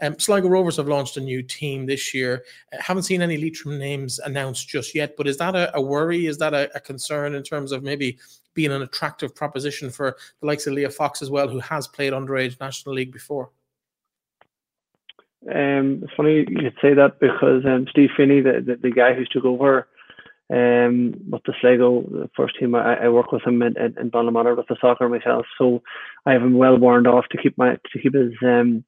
A: Um, Sligo Rovers have launched a new team this year. Uh, haven't seen any Leitrim names announced just yet, but is that a, a worry? Is that a, a concern in terms of maybe being an attractive proposition for the likes of Leah Fox as well, who has played underage National League before?
H: Um, it's funny you say that because um, Steve Finney, the, the, the guy who took over um, with the Sligo the first team, I, I work with him in, in, in with the soccer myself, so I have him well warned off to keep my to keep his um,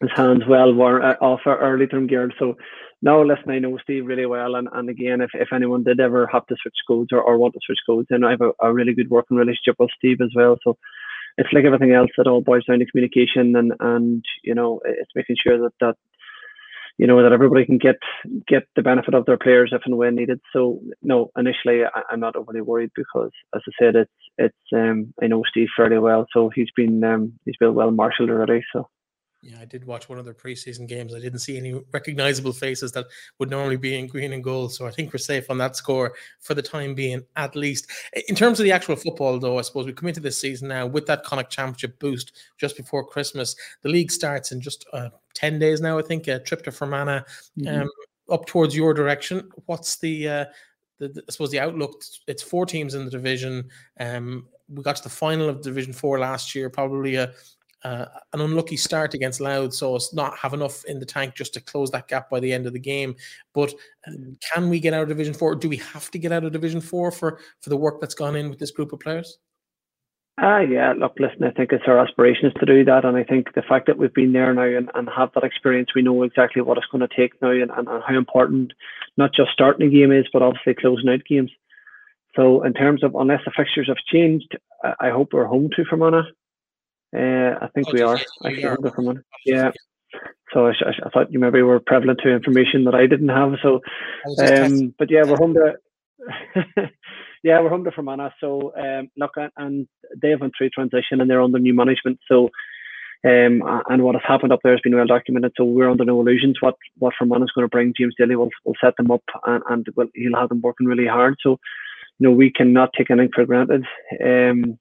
H: his hands well worn uh, off early term gear. So now, listen, I know Steve really well, and, and again, if, if anyone did ever have to switch codes or, or want to switch codes, then I have a, a really good working relationship with Steve as well. So it's like everything else; it all boils down to communication, and and you know, it's making sure that that you know that everybody can get get the benefit of their players if and when needed. So no, initially I, am not overly worried because, as I said, it's it's um, I know Steve fairly well, so he's been um, he's been well marshalled already. So
A: yeah, I did watch one of their preseason games. I didn't see any recognizable faces that would normally be in green and gold. So I think we're safe on that score for the time being, at least. In terms of the actual football, though, I suppose we come into this season now with that Connacht Championship boost just before Christmas. The league starts in just uh, 10 days now, I think, a trip to Fermanagh mm-hmm. um, up towards your direction. What's the, uh, the, the, I suppose, the outlook? It's four teams in the division. Um, we got to the final of Division Four last year, probably a uh, an unlucky start against Louth, so it's not have enough in the tank just to close that gap by the end of the game. But mm. can we get out of Division Four? Do we have to get out of Division Four for for the work that's gone in with this group of players?
H: Ah, uh, yeah. Look, listen. I think it's our aspirations to do that, and I think the fact that we've been there now and, and have that experience, we know exactly what it's going to take now, and, and, and how important not just starting a game is, but obviously closing out games. So, in terms of unless the fixtures have changed, I, I hope we're home to Fermanagh. Uh, I think oh, we are. Actually, are. From yeah. So I, I, I, thought you maybe were prevalent to information that I didn't have. So, um, but yeah, we're home to. yeah, we're home to Fermanagh. So um, look, and they have went through transition and they're under new management. So. Um, and what has happened up there has been well documented. So we're under no illusions. What what Fermanagh is going to bring, James Daly will will set them up, and, and will, he'll have them working really hard. So, you know, we cannot take anything for granted. Um,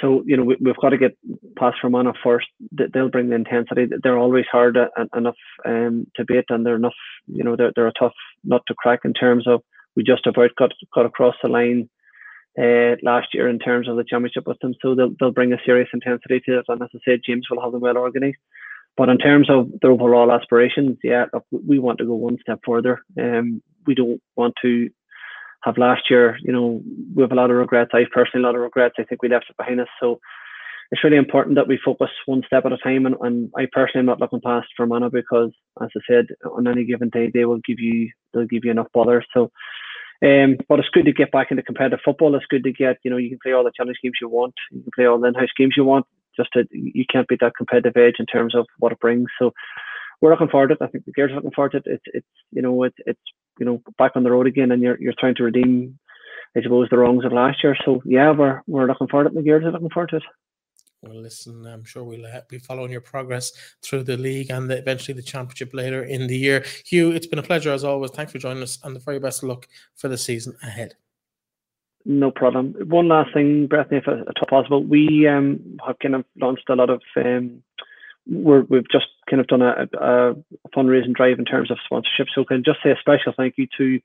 H: so you know we, have got to get past Fermanagh first. They'll bring the intensity. They're always hard enough um, to beat, and they're enough. You know they're they're a tough nut to crack in terms of we just about got got across the line uh, last year in terms of the championship with them. So they'll they'll bring a serious intensity to it, and as I said, James will have them well organised. But in terms of their overall aspirations, yeah, look, we want to go one step further. Um, we don't want to have last year. You know, we have a lot of regrets. I personally a lot of regrets. I think we left it behind us. So it's really important that we focus one step at a time. And, and I personally am not looking past Fermanagh because, as I said, on any given day they will give you they'll give you enough bother. So. Um, but it's good to get back into competitive football. It's good to get, you know, you can play all the challenge games you want. You can play all the in-house games you want. Just to, you can't beat that competitive edge in terms of what it brings. So we're looking forward to it. I think the gears are looking forward to it. It's, it's you know, it's, it's you know back on the road again, and you're you're trying to redeem, I suppose, the wrongs of last year. So yeah, we're we're looking forward to it. The gears are looking forward to it.
A: Well, listen, I'm sure we'll uh, be following your progress through the league and the, eventually the championship later in the year. Hugh, it's been a pleasure as always. Thanks for joining us, and the very best of luck for the season ahead.
H: No problem. One last thing, Bethany, if it's possible, we um, have kind of launched a lot of um, we're, we've just kind of done a, a, fundraising drive in terms of sponsorship. So can just say a special thank you to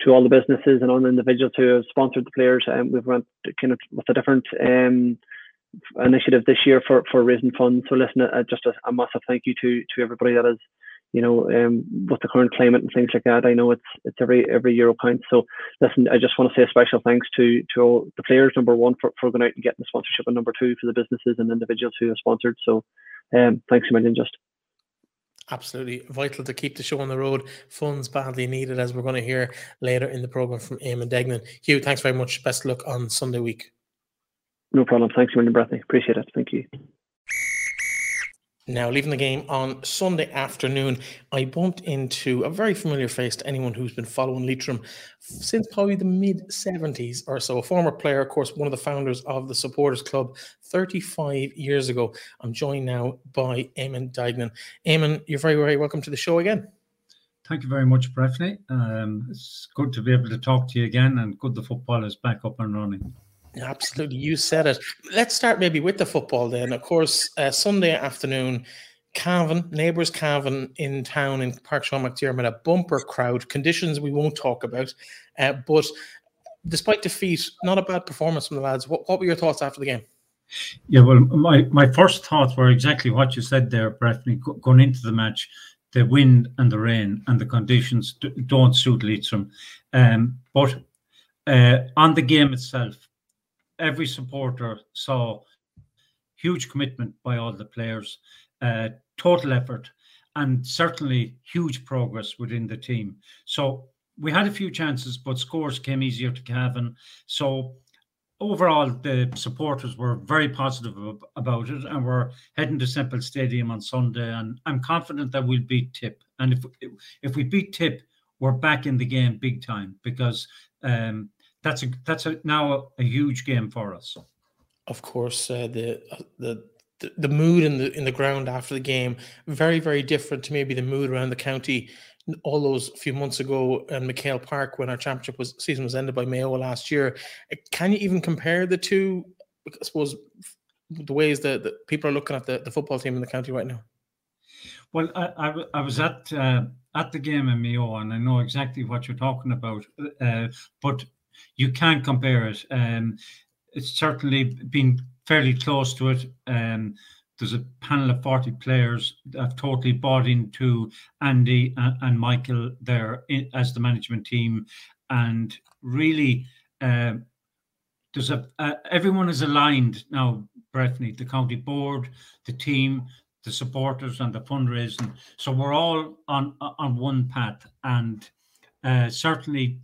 H: to all the businesses and all the individuals who have sponsored the players. And um, we've went kind of with a different um, initiative this year for, for raising funds. So listen, uh, just a, a, massive thank you to to everybody that is, you know, um, with the current climate and things like that. I know it's it's every every euro counts. So listen, I just want to say a special thanks to to all the players. Number one for, for going out and getting the sponsorship, and number two for the businesses and individuals who have sponsored. So um, thanks a million, just.
A: Absolutely vital to keep the show on the road. Funds badly needed, as we're going to hear later in the program from Eamonn Duignan. Hugh, thanks very much. Best luck on Sunday week.
H: No problem. Thanks a million, Bradley. Appreciate it. Thank you.
A: Now, leaving the game on Sunday afternoon, I bumped into a very familiar face to anyone who's been following Leitrim since probably the mid 70s or so. A former player, of course, one of the founders of the Supporters Club 35 years ago. I'm joined now by Eamonn Duignan. Eamonn, you're very, very welcome to the show again.
I: Thank you very much, Breifne. Um, it's good to be able to talk to you again and good the football is back up and running.
A: Absolutely, you said it. Let's start maybe with the football then. Of course, uh, Sunday afternoon, Cavan, neighbours Cavan in town in Park Sean McDermott, a bumper crowd, conditions we won't talk about. Uh, but despite defeat, not a bad performance from the lads. What, what were your thoughts after the game?
I: Yeah, well, my, my first thoughts were exactly what you said there, Breifne, going into the match. The wind and the rain and the conditions don't suit Leitrim. Um, but uh, on the game itself, every supporter saw huge commitment by all the players, uh, total effort, and certainly huge progress within the team. So we had a few chances, but scores came easier to Cavan. So overall, the supporters were very positive about it, and we're heading to Semple Stadium on Sunday. And I'm confident that we'll beat Tip. And if if we beat Tip, we're back in the game big time because um, that's a that's a, now a, huge game for us.
A: Of course, uh, the the the mood in the in the ground after the game very very different to maybe the mood around the county all those few months ago in MacHale Park when our championship was season was ended by Mayo last year. Uh, can you even compare the two? I suppose the ways that, that people are looking at the, the football team in the county right now.
I: Well, I, I, I was at uh, at the game in Mayo, and I know exactly what you're talking about. Uh, but you can't compare it. Um, it's certainly been fairly close to it. Um, there's a panel of 40 players that have totally bought into Andy and, and Michael there in, as the management team. And really, uh, there's a uh, everyone is aligned now, Breifne, the county board, the team, the supporters, and the fundraising. So we're all on on one path. And uh, certainly,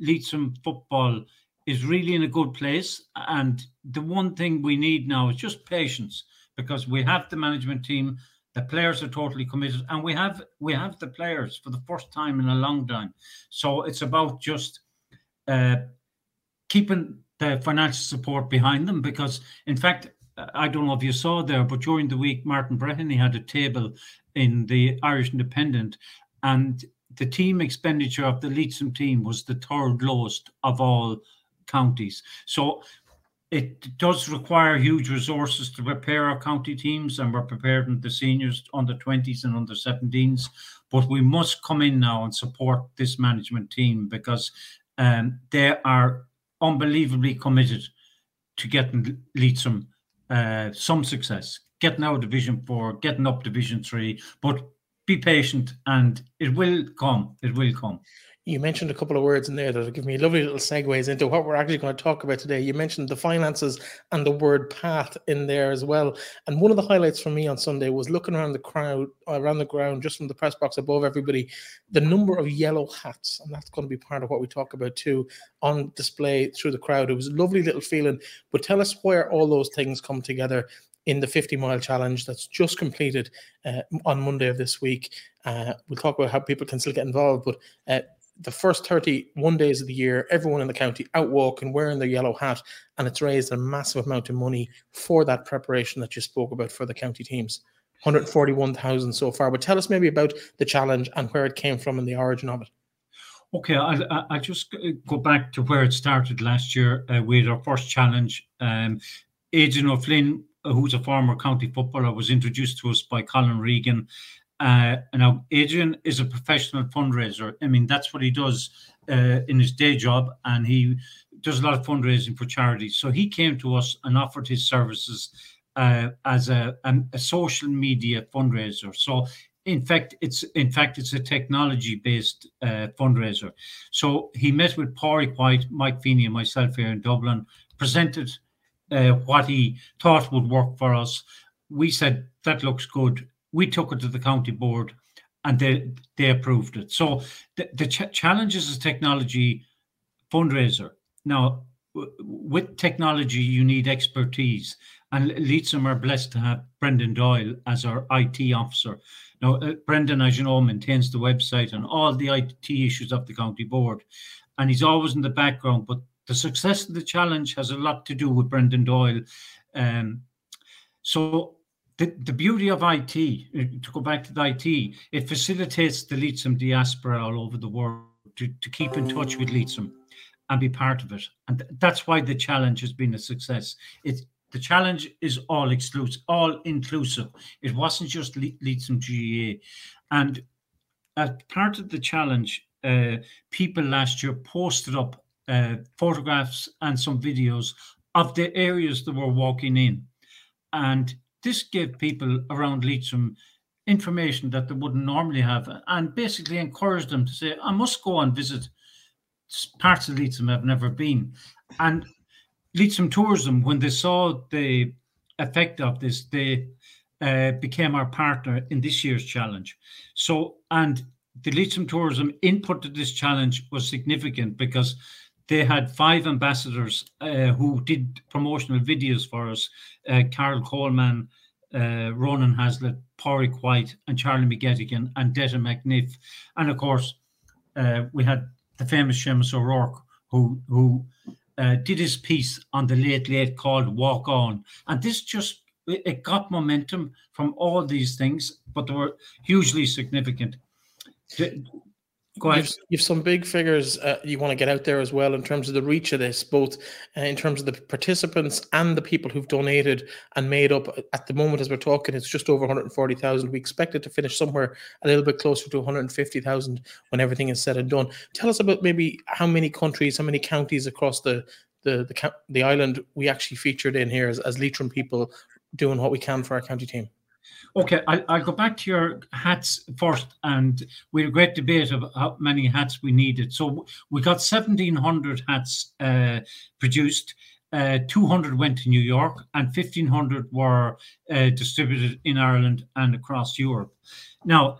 I: Leitrim football is really in a good place. And the one thing we need now is just patience because we have the management team, the players are totally committed, and we have we have the players for the first time in a long time. So it's about just uh, keeping the financial support behind them because, in fact, I don't know if you saw there, but during the week, Martin Breheny had a table in the Irish Independent, and the team expenditure of the Leitrim team was the third lowest of all counties. So it does require huge resources to prepare our county teams, and we're preparing the seniors under 20s and under 17s. But we must come in now and support this management team because um, they are unbelievably committed to getting Leitrim uh, some success, getting out of Division 4, getting up Division 3. But be patient and it will come. It will come
A: you mentioned a couple of words in there that give me lovely little segues into what we're actually going to talk about today. You mentioned the finances and the word path in there as well. And one of the highlights for me on Sunday was looking around the crowd, uh, around the ground, just from the press box above everybody, the number of yellow hats. And that's going to be part of what we talk about too on display through the crowd. It was a lovely little feeling. But tell us where all those things come together in the 50 mile challenge that's just completed uh, on Monday of this week. Uh, we'll talk about how people can still get involved, but uh, the first 31 days of the year, everyone in the county out walking, wearing their yellow hat, and it's raised a massive amount of money for that preparation that you spoke about for the county teams. 141,000 so far. But tell us maybe about the challenge and where it came from and the origin of it.
I: Okay, I I just go back to where it started last year uh, with our first challenge. Um, Adrian O'Flynn, who's a former county footballer, was introduced to us by Colin Regan uh, now, Adrian is a professional fundraiser. I mean, that's what he does uh, in his day job, and he does a lot of fundraising for charities. So he came to us and offered his services uh, as a, a social media fundraiser. So in fact, it's in fact it's a technology-based uh, fundraiser. So he met with Pádraig White, Mike Feeney, and myself here in Dublin, presented uh, what he thought would work for us. We said that looks good we took it to the county board and they they approved it. So the, the ch- challenge is a technology fundraiser. Now, w- with technology, you need expertise. And Leitrim are blessed to have Brendan Doyle as our IT officer. Now, uh, Brendan, as you know, maintains the website and all the IT issues of the county board. And he's always in the background. But the success of the challenge has a lot to do with Brendan Doyle. Um, so the, the beauty of IT, uh, to go back to the IT, it facilitates the Leitrim diaspora all over the world to, to keep in touch with Leitrim and be part of it. And th- that's why the challenge has been a success. It the challenge is all exclusive, all inclusive. It wasn't just Le- Leitrim GAA. And as part of the challenge, uh, people last year posted up uh, photographs and some videos of the areas that were walking in. And this gave people around Leitrim information that they wouldn't normally have and basically encouraged them to say, I must go and visit parts of Leitrim I've never been. And Leitrim Tourism, when they saw the effect of this, they uh, became our partner in this year's challenge. So, and the Leitrim Tourism input to this challenge was significant because they had five ambassadors uh, who did promotional videos for us uh, Carol Coleman, uh, Ronan Haslett, Pádraig White, and Charlie McGettigan, and Detta McNiff. And of course, uh, we had the famous Seamus O'Rourke, who, who uh, did his piece on the late, late called Walk On. And this just it got momentum from all these things, but they were hugely significant.
A: Go ahead. You've, you've some big figures uh, you want to get out there as well in terms of the reach of this, both uh, in terms of the participants and the people who've donated and made up. At the moment, as we're talking, it's just over 140,000. We expect it to finish somewhere a little bit closer to 150,000 when everything is said and done. Tell us about maybe how many countries, how many counties across the the the, the island we actually featured in here as, as Leitrim people doing what we can for our county team.
I: Okay, I, I'll go back to your hats first, and we had a great debate of how many hats we needed. So we got 1,700 hats uh, produced. Uh, 200 went to New York, and 1,500 were uh, distributed in Ireland and across Europe. Now,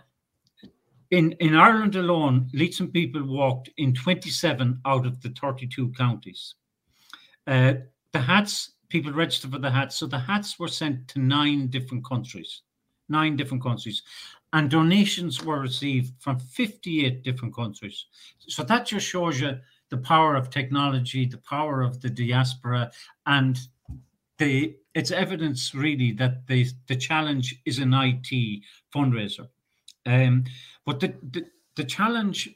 I: in, in Ireland alone, Leitrim people walked in 27 out of the 32 counties. Uh, the hats people register for the hats. So the hats were sent to nine different countries, nine different countries, and donations were received from 58 different countries. So that just shows you the power of technology, the power of the diaspora, and the it's evidence really that the the challenge is an IT fundraiser. Um, but the, the the challenge,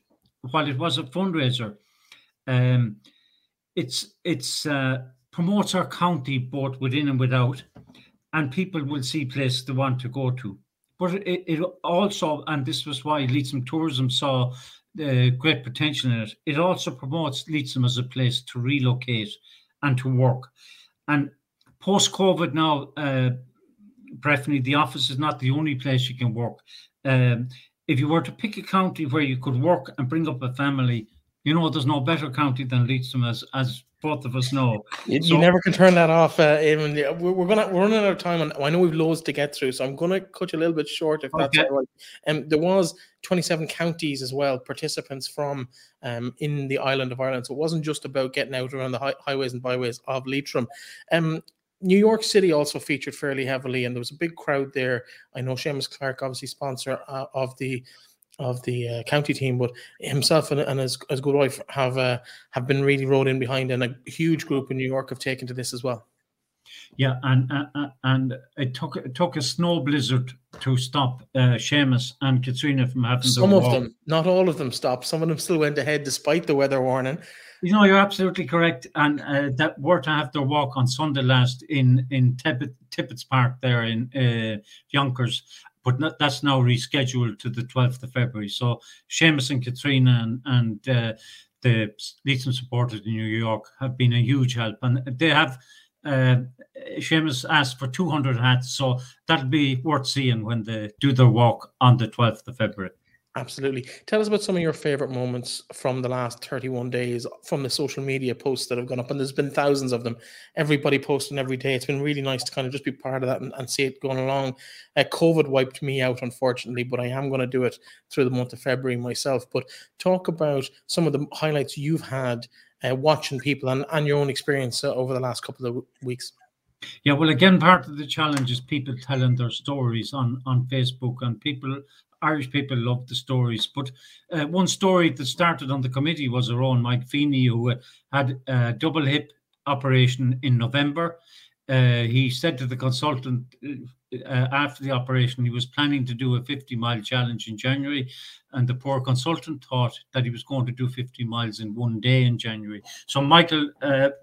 I: while it was a fundraiser, um, it's it's uh, promotes our county both within and without, and people will see places they want to go to. But it, it also, and this was why Leitrim Tourism saw the great potential in it, it also promotes Leitrim as a place to relocate and to work. And post COVID now, uh, the office is not the only place you can work. Um, if you were to pick a county where you could work and bring up a family, you know, there's no better county than Leitrim as as both of us know.
A: You, so, you never can turn that off. Uh, even we're, we're, gonna we're running out of time, and I know we've loads to get through, so I'm gonna cut you a little bit short if that's okay. all right. And um, there was 27 counties as well, participants from um, in the island of Ireland. So it wasn't just about getting out around the hi- highways and byways of Leitrim. Um, New York City also featured fairly heavily, and there was a big crowd there. I know Seamus Clark, obviously sponsor uh, of the of the uh, county team, but himself and, and his, his good wife have uh, have been really rode in behind, and a huge group in New York have taken to this as well.
I: Yeah, and uh, and it took it took a snow blizzard to stop uh, Seamus and Katrina from having
A: some of them, not all of them, stopped. Some of them still went ahead despite the weather warning.
I: You know, you're absolutely correct, and uh, that were to have their walk on Sunday last in in Tippett, Tibbetts Park there in uh, Yonkers, but that's now rescheduled to the 12th of February. So Seamus and Katrina and, and uh, the Leitrim supporters in New York have been a huge help, and they have. Uh, Seamus asked for 200 hats, so that'll be worth seeing when they do their walk on the 12th of February.
A: Absolutely. Tell us about some of your favorite moments from the last 31 days from the social media posts that have gone up. And there's been thousands of them. Everybody posting every day. It's been really nice to kind of just be part of that and, and see it going along. Uh, COVID wiped me out, unfortunately, but I am going to do it through the month of February myself. But talk about some of the highlights you've had uh, watching people and, and your own experience uh, over the last couple of weeks.
I: Yeah, well, again, part of the challenge is people telling their stories on on Facebook, and people Irish people love the stories. But uh, one story that started on the committee was our own Mike Feeney, who uh, had a double hip operation in November. Uh, he said to the consultant uh, uh, after the operation he was planning to do a 50 mile challenge in January, and the poor consultant thought that he was going to do 50 miles in one day in January. So Michael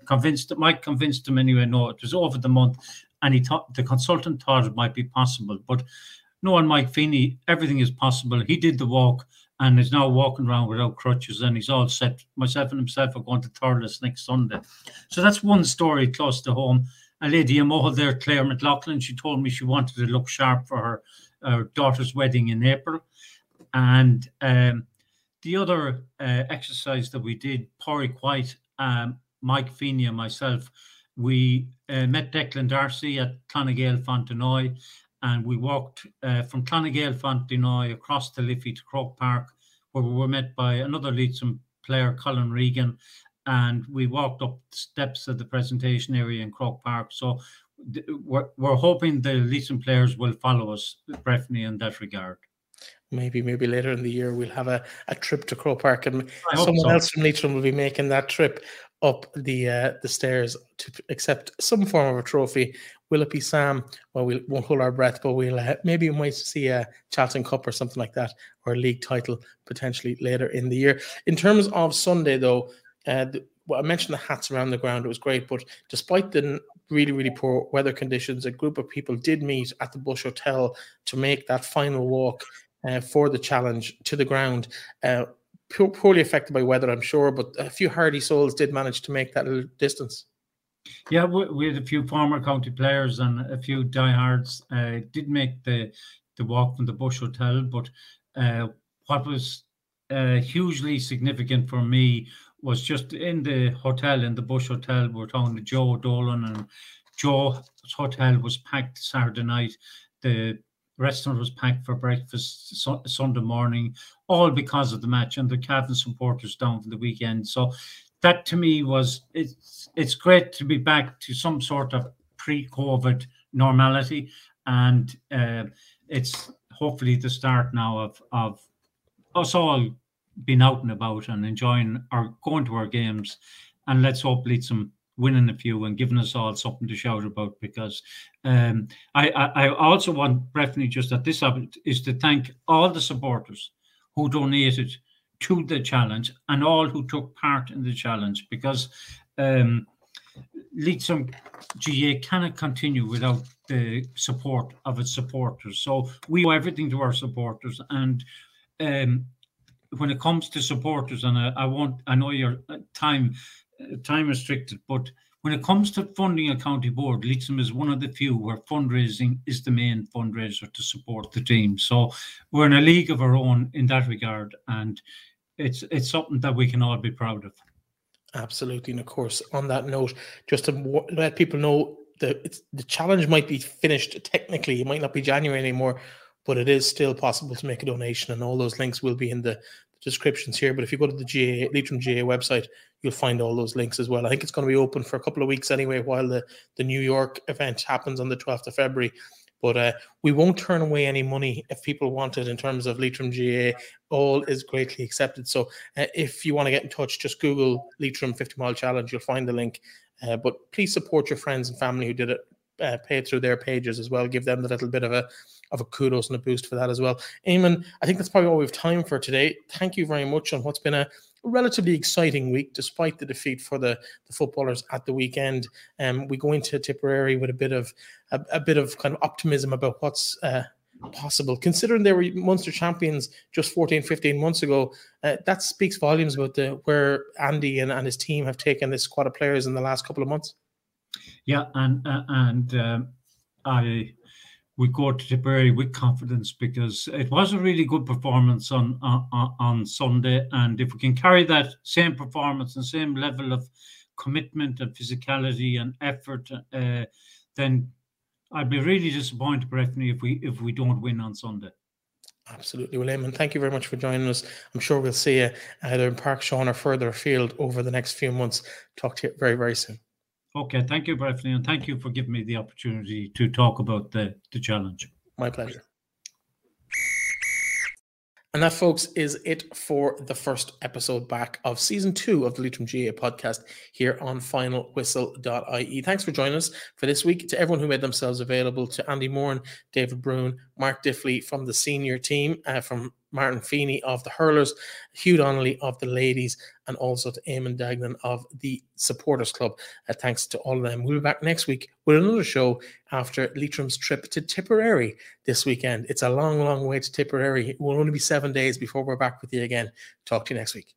I: convinced Mike convinced him anyway. No, it was over the month, and he thought the consultant thought it might be possible, but knowing Mike Feeney, everything is possible. He did the walk and is now walking around without crutches and he's all set. Myself and himself are going to Thurles next Sunday. So that's one story close to home. A lady in Mohill there, Claire McLaughlin, she told me she wanted to look sharp for her, her daughter's wedding in April. And um, the other uh, exercise that we did, Pádraig White, um, Mike Feeney and myself, we uh, met Declan Darcy at Clanna Gael Fontenoy and we walked uh, from Clanna Gael Fontenoy across the Liffey to Croke Park, where we were met by another Leitrim player, Colin Regan, and we walked up the steps of the presentation area in Croke Park. So we're, we're hoping the Leitrim players will follow us, Breifne, in that regard.
A: Maybe, maybe later in the year we'll have a, a trip to Croke Park, and someone so. else from Leitrim will be making that trip up the uh, the stairs to accept some form of a trophy. Will it be Sam? Well, we won't hold our breath, but we'll uh, maybe we might see a Tailteann Cup or something like that, or a league title potentially later in the year. In terms of Sunday, though, uh, the, well, I mentioned the hats around the ground. It was great, but despite the really, really poor weather conditions, a group of people did meet at the Bush Hotel to make that final walk uh, for the challenge to the ground. Uh, poorly affected by weather, I'm sure, but a few hardy souls did manage to make that little distance.
I: Yeah, we, we had a few former county players and a few diehards uh, did make the the walk from the Bush Hotel. But uh, what was uh, hugely significant for me was just in the hotel, in the Bush Hotel, we we're talking to Joe Dolan, and Joe's hotel was packed Saturday night. The restaurant was packed for breakfast so, Sunday morning, all because of the match and the Cavan supporters down for the weekend. So that to me was it's it's great to be back to some sort of pre-COVID normality, and uh, it's hopefully the start now of of us all being out and about and enjoying our going to our games, and let's hope lead some winning a few and giving us all something to shout about because um, I, I, I also want briefly just at this is to thank all the supporters who donated to the challenge and all who took part in the challenge because um, GAA cannot continue without the support of its supporters. So we owe everything to our supporters and um, when it comes to supporters, and I, I want I know your uh, time time restricted, but when it comes to funding a county board, Leitrim is one of the few where fundraising is the main fundraiser to support the team. So we're in a league of our own in that regard, and it's it's something that we can all be proud of.
A: Absolutely, and of course, on that note, just to let people know the the challenge might be finished technically. It might not be January anymore, but it is still possible to make a donation, and all those links will be in the descriptions here. But if you go to the GAA, Leitrim GAA website, you'll find all those links as well. I think it's going to be open for a couple of weeks anyway while the, the New York event happens on the 12th of February. But uh, we won't turn away any money if people want it in terms of Leitrim GAA. All is greatly accepted. So uh, if you want to get in touch, just Google Leitrim 50 Mile Challenge. You'll find the link. Uh, but please support your friends and family who did it. Uh, pay through their pages as well. Give them a little bit of a of a kudos and a boost for that as well. Eamonn, I think that's probably all we have time for today. Thank you very much on what's been a relatively exciting week, despite the defeat for the, the footballers at the weekend. Um, we go into Tipperary with a bit of a, a bit of kind of optimism about what's uh, possible. Considering they were Munster champions just 14, 15 months ago, uh, that speaks volumes about the where Andy and, and his team have taken this squad of players in the last couple of months.
I: Yeah, and uh, and um, I we go to Tipperary with confidence because it was a really good performance on, on on Sunday, and if we can carry that same performance and same level of commitment and physicality and effort, uh, then I'd be really disappointed, Breifne, if we if we don't win on Sunday.
A: Absolutely, William, and thank you very much for joining us. I'm sure we'll see you either in Park Sean or further afield over the next few months. Talk to you very, very soon.
I: Okay, thank you, Breifne, and thank you for giving me the opportunity to talk about the, the challenge.
A: My pleasure. And that, folks, is it for the first episode back of season two of the Leitrim GAA podcast here on finalwhistle.ie. Thanks for joining us for this week. To everyone who made themselves available, to Andy Moran, David Bruen, Mark Diffley from the senior team, uh, from Martin Feeney of the Hurlers, Hugh Donnelly of the Ladies, and also to Eamonn Duignan of the Supporters Club. Uh, thanks to all of them. We'll be back next week with another show after Leitrim's trip to Tipperary this weekend. It's a long, long way to Tipperary. It will only be seven days before we're back with you again. Talk to you next week.